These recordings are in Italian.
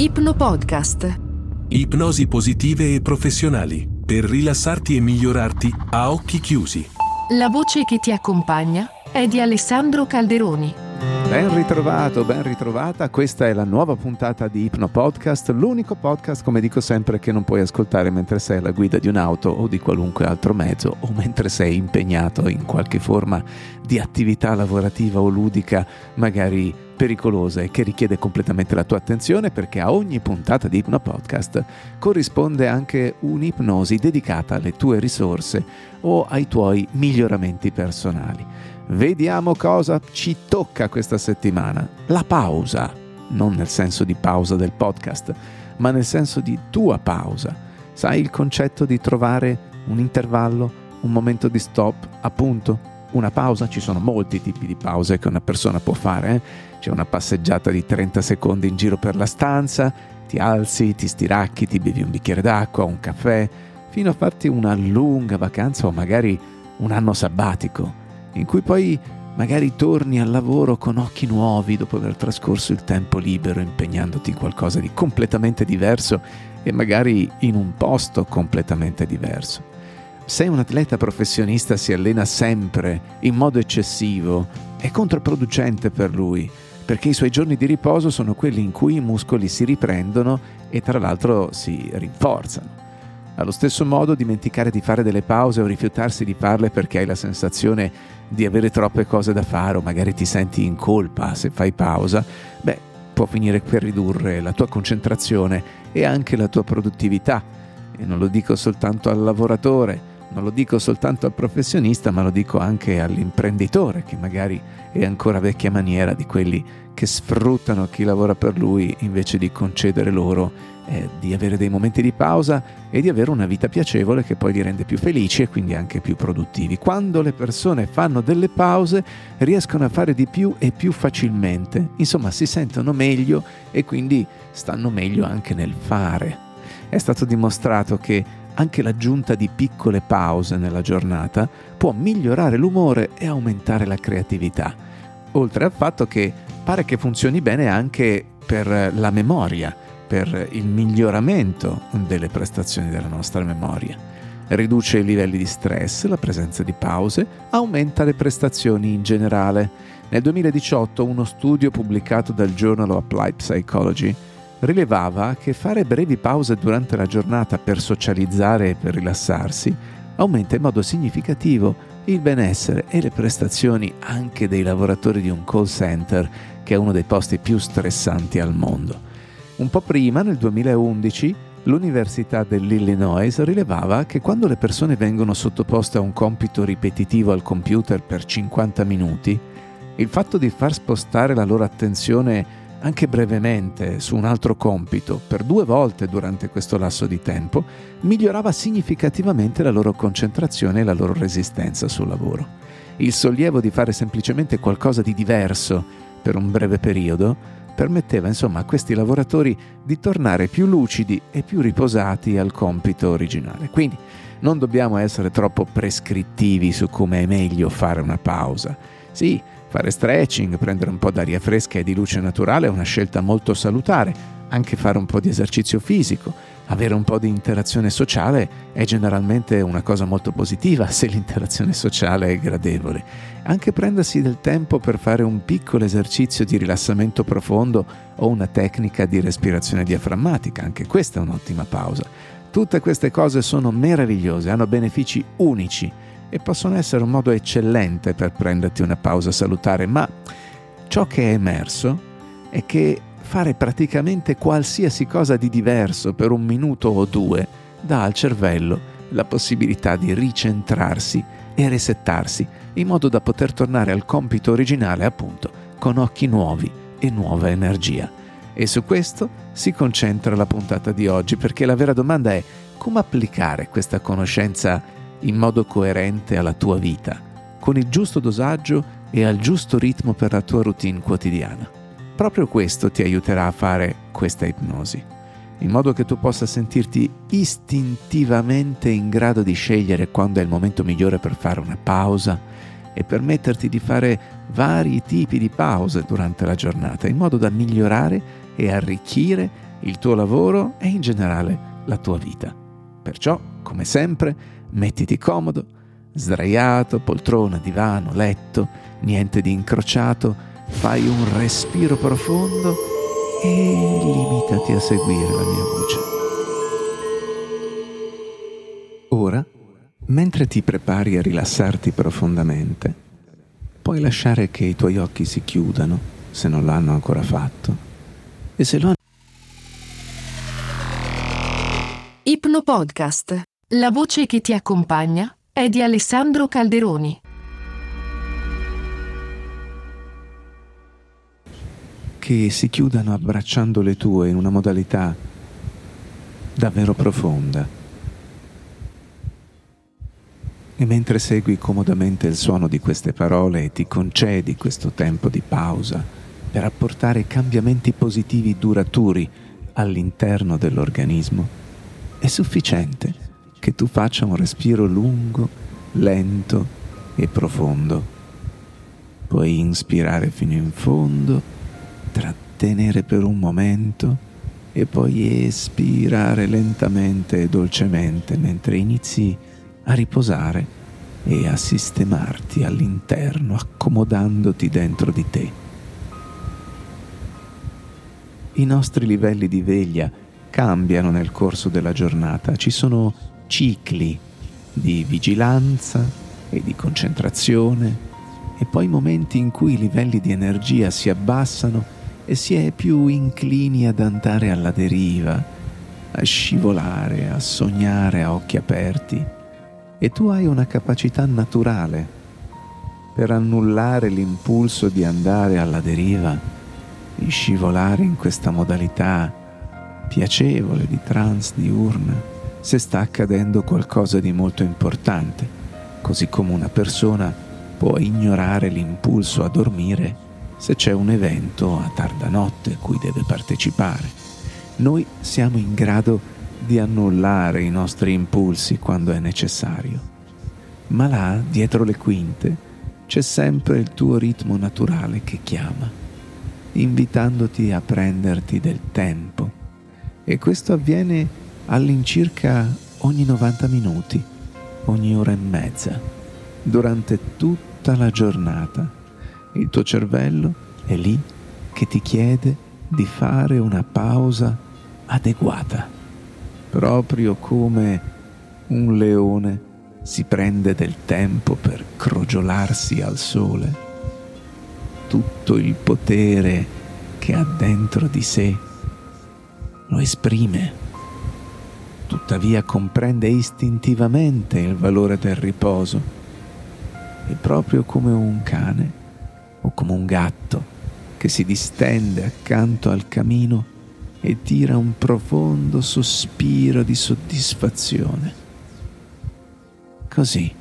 Ipno Podcast. Ipnosi positive e professionali per rilassarti e migliorarti a occhi chiusi. La voce che ti accompagna è di Alessandro Calderoni. Ben ritrovato, ben ritrovata. Questa è la nuova puntata di Ipno Podcast, l'unico podcast, come dico sempre, che non puoi ascoltare mentre sei alla guida di un'auto o di qualunque altro mezzo o mentre sei impegnato in qualche forma di attività lavorativa o ludica, magari pericolosa e che richiede completamente la tua attenzione perché a ogni puntata di Ipno Podcast corrisponde anche un'ipnosi dedicata alle tue risorse o ai tuoi miglioramenti personali. Vediamo cosa ci tocca questa settimana. La pausa, non nel senso di pausa del podcast, ma nel senso di tua pausa. Sai il concetto di trovare un intervallo, un momento di stop, appunto? Una pausa, ci sono molti tipi di pause che una persona può fare. Eh? C'è una passeggiata di 30 secondi in giro per la stanza, ti alzi, ti stiracchi, ti bevi un bicchiere d'acqua, un caffè, fino a farti una lunga vacanza o magari un anno sabbatico, in cui poi magari torni al lavoro con occhi nuovi dopo aver trascorso il tempo libero impegnandoti in qualcosa di completamente diverso e magari in un posto completamente diverso. Se un atleta professionista si allena sempre in modo eccessivo, è controproducente per lui, perché i suoi giorni di riposo sono quelli in cui i muscoli si riprendono e tra l'altro si rinforzano. Allo stesso modo, dimenticare di fare delle pause o rifiutarsi di farle perché hai la sensazione di avere troppe cose da fare o magari ti senti in colpa se fai pausa, beh, può finire per ridurre la tua concentrazione e anche la tua produttività. E non lo dico soltanto al lavoratore, non lo dico soltanto al professionista, ma lo dico anche all'imprenditore che magari è ancora vecchia maniera di quelli che sfruttano chi lavora per lui invece di concedere loro eh, di avere dei momenti di pausa e di avere una vita piacevole che poi li rende più felici e quindi anche più produttivi. Quando le persone fanno delle pause riescono a fare di più e più facilmente, insomma si sentono meglio e quindi stanno meglio anche nel fare. È stato dimostrato che anche l'aggiunta di piccole pause nella giornata può migliorare l'umore e aumentare la creatività, oltre al fatto che pare che funzioni bene anche per la memoria, per il miglioramento delle prestazioni della nostra memoria. Riduce i livelli di stress, la presenza di pause, aumenta le prestazioni in generale. Nel 2018 uno studio pubblicato dal Journal of Applied Psychology rilevava che fare brevi pause durante la giornata per socializzare e per rilassarsi aumenta in modo significativo il benessere e le prestazioni anche dei lavoratori di un call center, che è uno dei posti più stressanti al mondo. Un po' prima, nel 2011, l'Università dell'Illinois rilevava che quando le persone vengono sottoposte a un compito ripetitivo al computer per 50 minuti, il fatto di far spostare la loro attenzione anche brevemente su un altro compito per due volte durante questo lasso di tempo, migliorava significativamente la loro concentrazione e la loro resistenza sul lavoro. Il sollievo di fare semplicemente qualcosa di diverso per un breve periodo permetteva insomma a questi lavoratori di tornare più lucidi e più riposati al compito originale. Quindi non dobbiamo essere troppo prescrittivi su come è meglio fare una pausa. Sì, Fare stretching, prendere un po' d'aria fresca e di luce naturale è una scelta molto salutare, anche fare un po' di esercizio fisico, avere un po' di interazione sociale è generalmente una cosa molto positiva se l'interazione sociale è gradevole. Anche prendersi del tempo per fare un piccolo esercizio di rilassamento profondo o una tecnica di respirazione diaframmatica, anche questa è un'ottima pausa. Tutte queste cose sono meravigliose, hanno benefici unici e possono essere un modo eccellente per prenderti una pausa salutare, ma ciò che è emerso è che fare praticamente qualsiasi cosa di diverso per un minuto o due dà al cervello la possibilità di ricentrarsi e resettarsi in modo da poter tornare al compito originale appunto con occhi nuovi e nuova energia. E su questo si concentra la puntata di oggi perché la vera domanda è come applicare questa conoscenza in modo coerente alla tua vita, con il giusto dosaggio e al giusto ritmo per la tua routine quotidiana. Proprio questo ti aiuterà a fare questa ipnosi, in modo che tu possa sentirti istintivamente in grado di scegliere quando è il momento migliore per fare una pausa e permetterti di fare vari tipi di pause durante la giornata, in modo da migliorare e arricchire il tuo lavoro e in generale la tua vita. Perciò, come sempre, mettiti comodo, sdraiato, poltrona, divano, letto, niente di incrociato, fai un respiro profondo e limitati a seguire la mia voce. Ora, mentre ti prepari a rilassarti profondamente, puoi lasciare che i tuoi occhi si chiudano, se non l'hanno ancora fatto, e se lo hanno Ipno Podcast. La voce che ti accompagna è di Alessandro Calderoni. che si chiudano abbracciando le tue in una modalità davvero profonda. E mentre segui comodamente il suono di queste parole e ti concedi questo tempo di pausa per apportare cambiamenti positivi duraturi all'interno dell'organismo, è sufficiente che tu faccia un respiro lungo, lento e profondo. Puoi inspirare fino in fondo trattenere per un momento e poi espirare lentamente e dolcemente mentre inizi a riposare e a sistemarti all'interno, accomodandoti dentro di te. I nostri livelli di veglia cambiano nel corso della giornata, ci sono cicli di vigilanza e di concentrazione e poi momenti in cui i livelli di energia si abbassano e si è più inclini ad andare alla deriva, a scivolare, a sognare a occhi aperti. E tu hai una capacità naturale per annullare l'impulso di andare alla deriva, di scivolare in questa modalità piacevole di trance diurna, se sta accadendo qualcosa di molto importante, così come una persona può ignorare l'impulso a dormire se c'è un evento a tarda notte cui deve partecipare. Noi siamo in grado di annullare i nostri impulsi quando è necessario. Ma là, dietro le quinte, c'è sempre il tuo ritmo naturale che chiama, invitandoti a prenderti del tempo. E questo avviene all'incirca ogni 90 minuti, ogni ora e mezza, durante tutta la giornata il tuo cervello è lì che ti chiede di fare una pausa adeguata, proprio come un leone si prende del tempo per crogiolarsi al sole. Tutto il potere che ha dentro di sé lo esprime, tuttavia comprende istintivamente il valore del riposo e proprio come un cane o come un gatto che si distende accanto al camino e tira un profondo sospiro di soddisfazione. Così,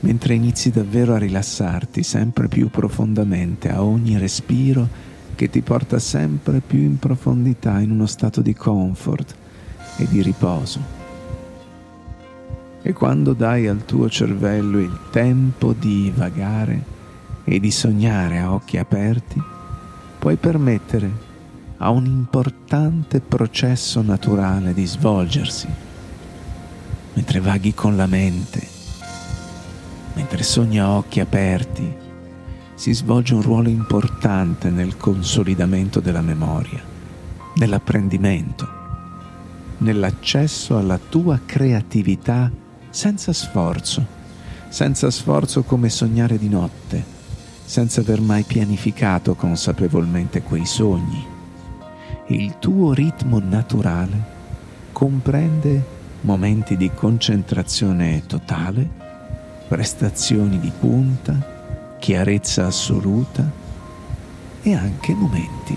mentre inizi davvero a rilassarti sempre più profondamente a ogni respiro che ti porta sempre più in profondità in uno stato di comfort e di riposo. E quando dai al tuo cervello il tempo di vagare, e di sognare a occhi aperti, puoi permettere a un importante processo naturale di svolgersi. Mentre vaghi con la mente, mentre sogni a occhi aperti, si svolge un ruolo importante nel consolidamento della memoria, nell'apprendimento, nell'accesso alla tua creatività senza sforzo, senza sforzo come sognare di notte senza aver mai pianificato consapevolmente quei sogni. Il tuo ritmo naturale comprende momenti di concentrazione totale, prestazioni di punta, chiarezza assoluta e anche momenti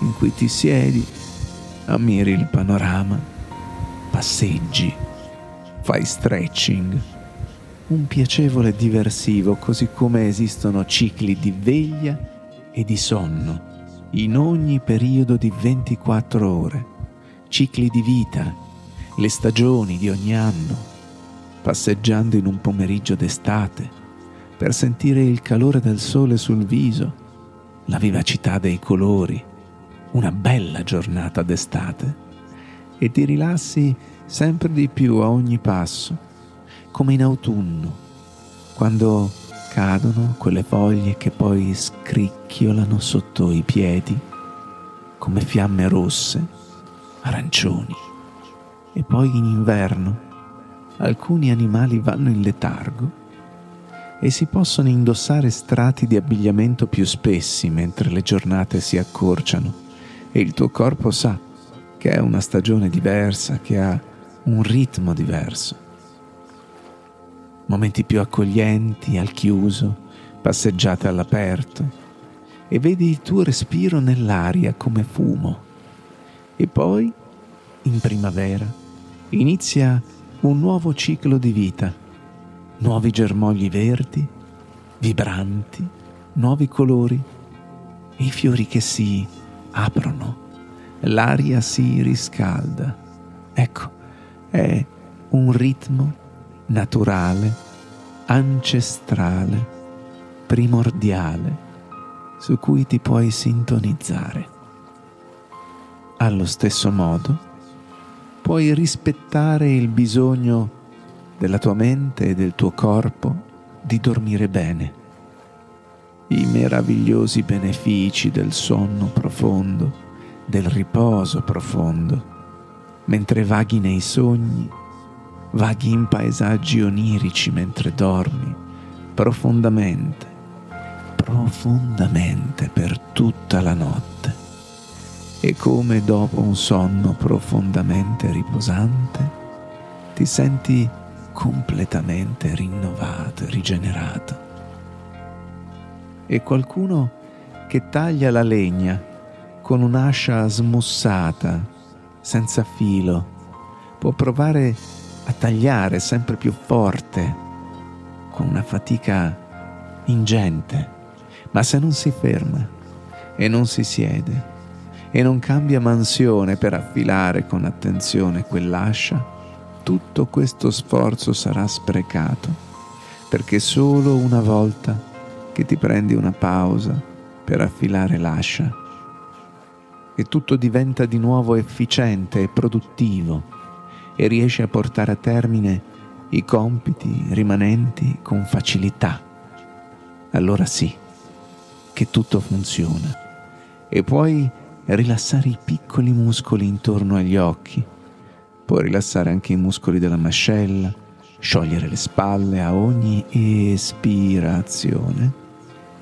in cui ti siedi, ammiri il panorama, passeggi, fai stretching. Un piacevole diversivo, così come esistono cicli di veglia e di sonno in ogni periodo di 24 ore, cicli di vita, le stagioni di ogni anno, passeggiando in un pomeriggio d'estate per sentire il calore del sole sul viso, la vivacità dei colori, una bella giornata d'estate e ti rilassi sempre di più a ogni passo, come in autunno, quando cadono quelle foglie che poi scricchiolano sotto i piedi come fiamme rosse, arancioni. E poi in inverno alcuni animali vanno in letargo e si possono indossare strati di abbigliamento più spessi mentre le giornate si accorciano e il tuo corpo sa che è una stagione diversa, che ha un ritmo diverso. Momenti più accoglienti al chiuso, passeggiate all'aperto e vedi il tuo respiro nell'aria come fumo. E poi, in primavera, inizia un nuovo ciclo di vita, nuovi germogli verdi, vibranti, nuovi colori, e i fiori che si aprono, l'aria si riscalda. Ecco, è un ritmo naturale, ancestrale, primordiale su cui ti puoi sintonizzare. Allo stesso modo, puoi rispettare il bisogno della tua mente e del tuo corpo di dormire bene, i meravigliosi benefici del sonno profondo, del riposo profondo, mentre vaghi nei sogni, vaghi in paesaggi onirici mentre dormi profondamente, profondamente per tutta la notte e come dopo un sonno profondamente riposante ti senti completamente rinnovato rigenerato. E qualcuno che taglia la legna con un'ascia smussata, senza filo, può provare a tagliare sempre più forte, con una fatica ingente, ma se non si ferma e non si siede, e non cambia mansione per affilare con attenzione quell'ascia, tutto questo sforzo sarà sprecato, perché solo una volta che ti prendi una pausa per affilare l'ascia e tutto diventa di nuovo efficiente e produttivo e riesci a portare a termine i compiti rimanenti con facilità. Allora sì, che tutto funziona e puoi rilassare i piccoli muscoli intorno agli occhi. Puoi rilassare anche i muscoli della mascella, sciogliere le spalle a ogni espirazione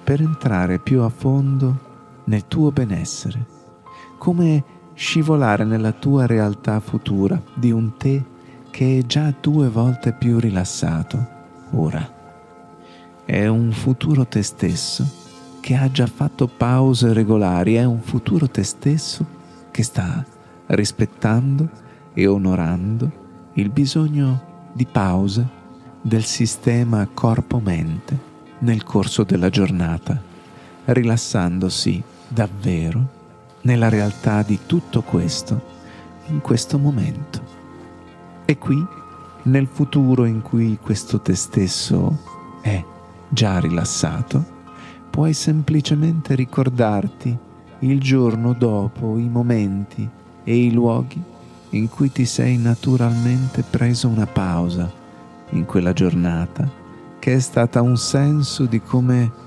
per entrare più a fondo nel tuo benessere, come scivolare nella tua realtà futura di un te che è già due volte più rilassato ora. È un futuro te stesso che ha già fatto pause regolari, è un futuro te stesso che sta rispettando e onorando il bisogno di pause del sistema corpo-mente nel corso della giornata, rilassandosi davvero nella realtà di tutto questo in questo momento. E qui, nel futuro in cui questo te stesso è già rilassato, puoi semplicemente ricordarti il giorno dopo i momenti e i luoghi in cui ti sei naturalmente preso una pausa in quella giornata, che è stata un senso di come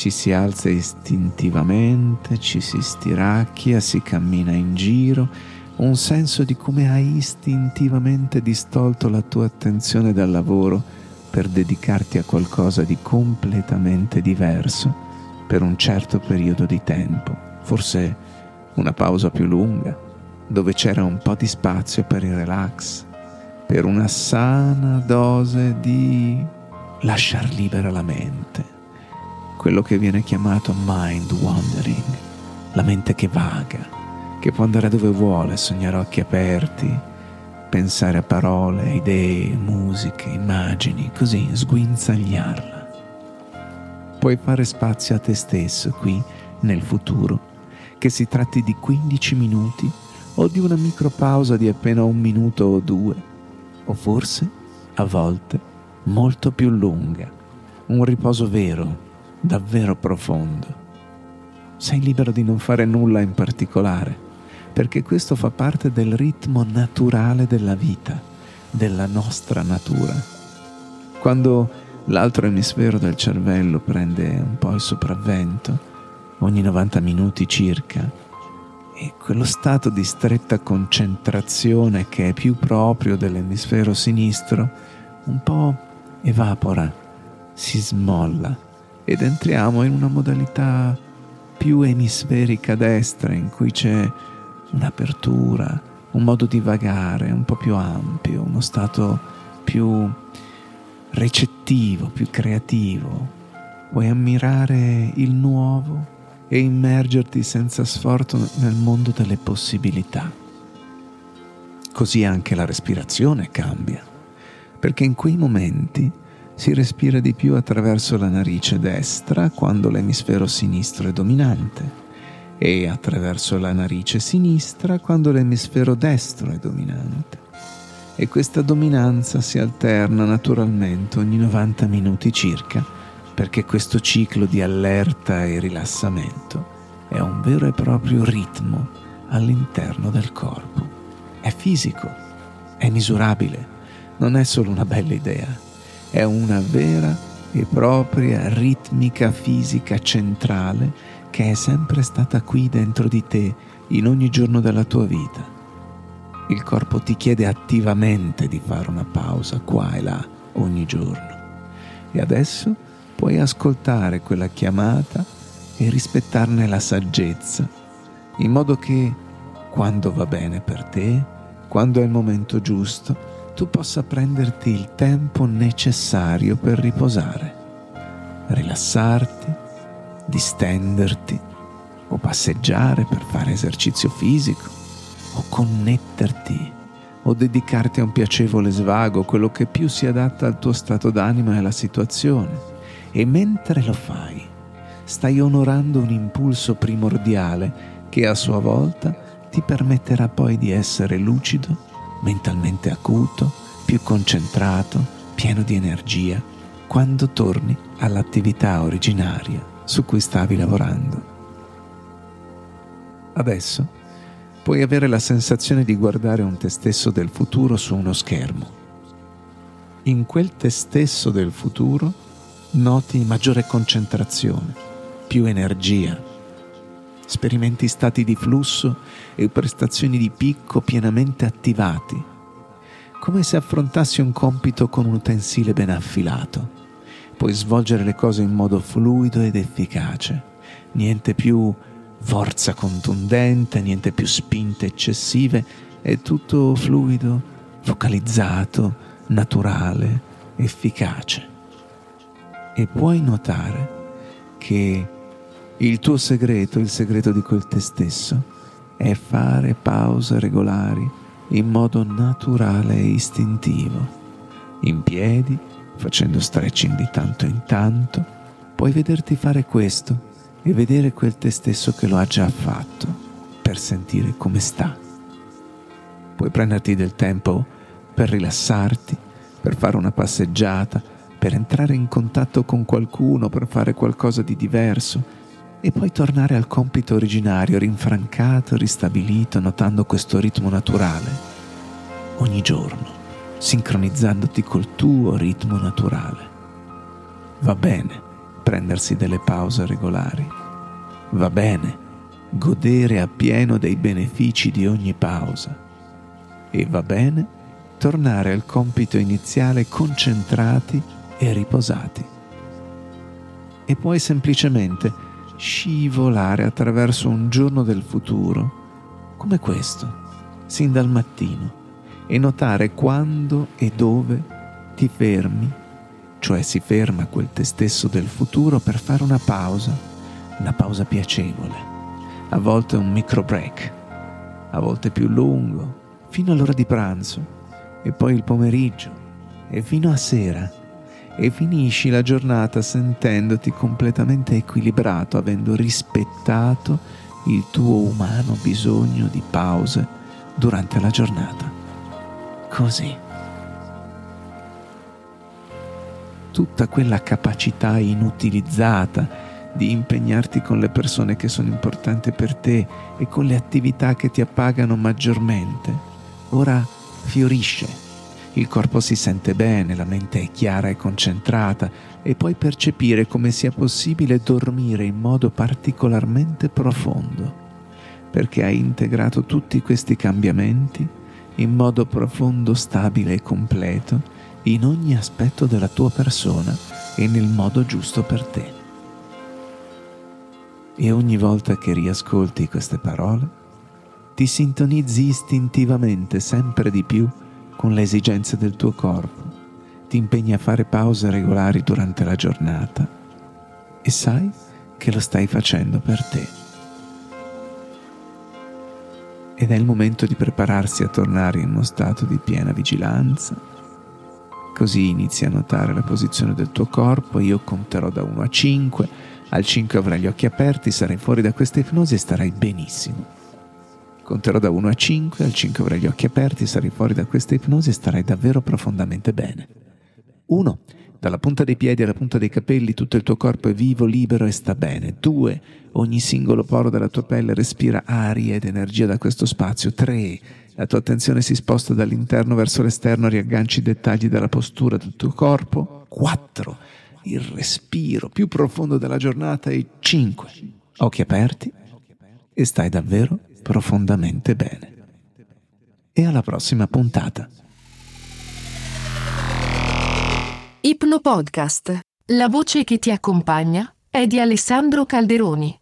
ci si alza istintivamente, ci si stiracchia, si cammina in giro, un senso di come hai istintivamente distolto la tua attenzione dal lavoro per dedicarti a qualcosa di completamente diverso per un certo periodo di tempo, forse una pausa più lunga, dove c'era un po' di spazio per il relax, per una sana dose di lasciar libera la mente, quello che viene chiamato mind wandering, la mente che vaga, che può andare dove vuole, sognare occhi aperti, pensare a parole, idee, musiche, immagini, così sguinzagliarla. Puoi fare spazio a te stesso qui nel futuro, che si tratti di 15 minuti o di una micropausa di appena un minuto o due, o forse, a volte, molto più lunga, un riposo vero, davvero profondo. Sei libero di non fare nulla in particolare, perché questo fa parte del ritmo naturale della vita, della nostra natura. Quando l'altro emisfero del cervello prende un po' il sopravvento, ogni 90 minuti circa, e quello stato di stretta concentrazione che è più proprio dell'emisfero sinistro un po' evapora, si smolla ed entriamo in una modalità più emisferica destra in cui c'è un'apertura, un modo di vagare un po' più ampio, uno stato più recettivo, più creativo. Puoi ammirare il nuovo e immergerti senza sforzo nel mondo delle possibilità. Così anche la respirazione cambia, perché in quei momenti si respira di più attraverso la narice destra quando l'emisfero sinistro è dominante e attraverso la narice sinistra quando l'emisfero destro è dominante. E questa dominanza si alterna naturalmente ogni 90 minuti circa perché questo ciclo di allerta e rilassamento è un vero e proprio ritmo all'interno del corpo. È fisico, è misurabile, non è solo una bella idea, è una vera e propria ritmica fisica centrale che è sempre stata qui dentro di te in ogni giorno della tua vita. Il corpo ti chiede attivamente di fare una pausa qua e là ogni giorno. E adesso puoi ascoltare quella chiamata e rispettarne la saggezza, in modo che quando va bene per te, quando è il momento giusto, tu possa prenderti il tempo necessario per riposare, rilassarti, distenderti o passeggiare per fare esercizio fisico o connetterti o dedicarti a un piacevole svago, quello che più si adatta al tuo stato d'animo e alla situazione. E mentre lo fai stai onorando un impulso primordiale che a sua volta ti permetterà poi di essere lucido, mentalmente acuto, più concentrato, pieno di energia, quando torni all'attività originaria su cui stavi lavorando. Adesso puoi avere la sensazione di guardare un te stesso del futuro su uno schermo. In quel te stesso del futuro noti maggiore concentrazione, più energia, sperimenti stati di flusso e prestazioni di picco pienamente attivati, come se affrontassi un compito con un utensile ben affilato. Puoi svolgere le cose in modo fluido ed efficace, niente più forza contundente, niente più spinte eccessive, è tutto fluido, focalizzato, naturale, efficace. E puoi notare che il tuo segreto, il segreto di quel te stesso, è fare pause regolari in modo naturale e istintivo, in piedi, facendo stretching di tanto in tanto, puoi vederti fare questo e vedere quel te stesso che lo ha già fatto per sentire come sta. Puoi prenderti del tempo per rilassarti, per fare una passeggiata, per entrare in contatto con qualcuno, per fare qualcosa di diverso e poi tornare al compito originario, rinfrancato, ristabilito, notando questo ritmo naturale, ogni giorno, sincronizzandoti col tuo ritmo naturale. Va bene prendersi delle pause regolari, va bene godere appieno dei benefici di ogni pausa e va bene tornare al compito iniziale concentrati e riposati. E puoi semplicemente scivolare attraverso un giorno del futuro, come questo, sin dal mattino, e notare quando e dove ti fermi, cioè si ferma quel te stesso del futuro per fare una pausa, una pausa piacevole, a volte un micro break, a volte più lungo, fino all'ora di pranzo, e poi il pomeriggio, e fino a sera e finisci la giornata sentendoti completamente equilibrato, avendo rispettato il tuo umano bisogno di pause durante la giornata. Così. Tutta quella capacità inutilizzata di impegnarti con le persone che sono importanti per te e con le attività che ti appagano maggiormente, ora fiorisce. Il corpo si sente bene, la mente è chiara e concentrata e puoi percepire come sia possibile dormire in modo particolarmente profondo, perché hai integrato tutti questi cambiamenti in modo profondo, stabile e completo in ogni aspetto della tua persona e nel modo giusto per te. E ogni volta che riascolti queste parole, ti sintonizzi istintivamente sempre di più con le esigenze del tuo corpo, ti impegni a fare pause regolari durante la giornata e sai che lo stai facendo per te. Ed è il momento di prepararsi a tornare in uno stato di piena vigilanza. Così inizi a notare la posizione del tuo corpo, io conterò da 1 a 5, al 5 avrai gli occhi aperti, sarai fuori da questa ipnosi e starai benissimo. Conterò da 1 a 5, al 5 avrai gli occhi aperti, sarai fuori da questa ipnosi e starai davvero profondamente bene. 1. Dalla punta dei piedi alla punta dei capelli tutto il tuo corpo è vivo, libero e sta bene. 2. Ogni singolo poro della tua pelle respira aria ed energia da questo spazio. 3. La tua attenzione si sposta dall'interno verso l'esterno, riagganci i dettagli della postura del tuo corpo. 4. Il respiro più profondo della giornata è 5. Occhi aperti e stai davvero profondamente bene. E alla prossima puntata. Ipno Podcast. La voce che ti accompagna è di Alessandro Calderoni.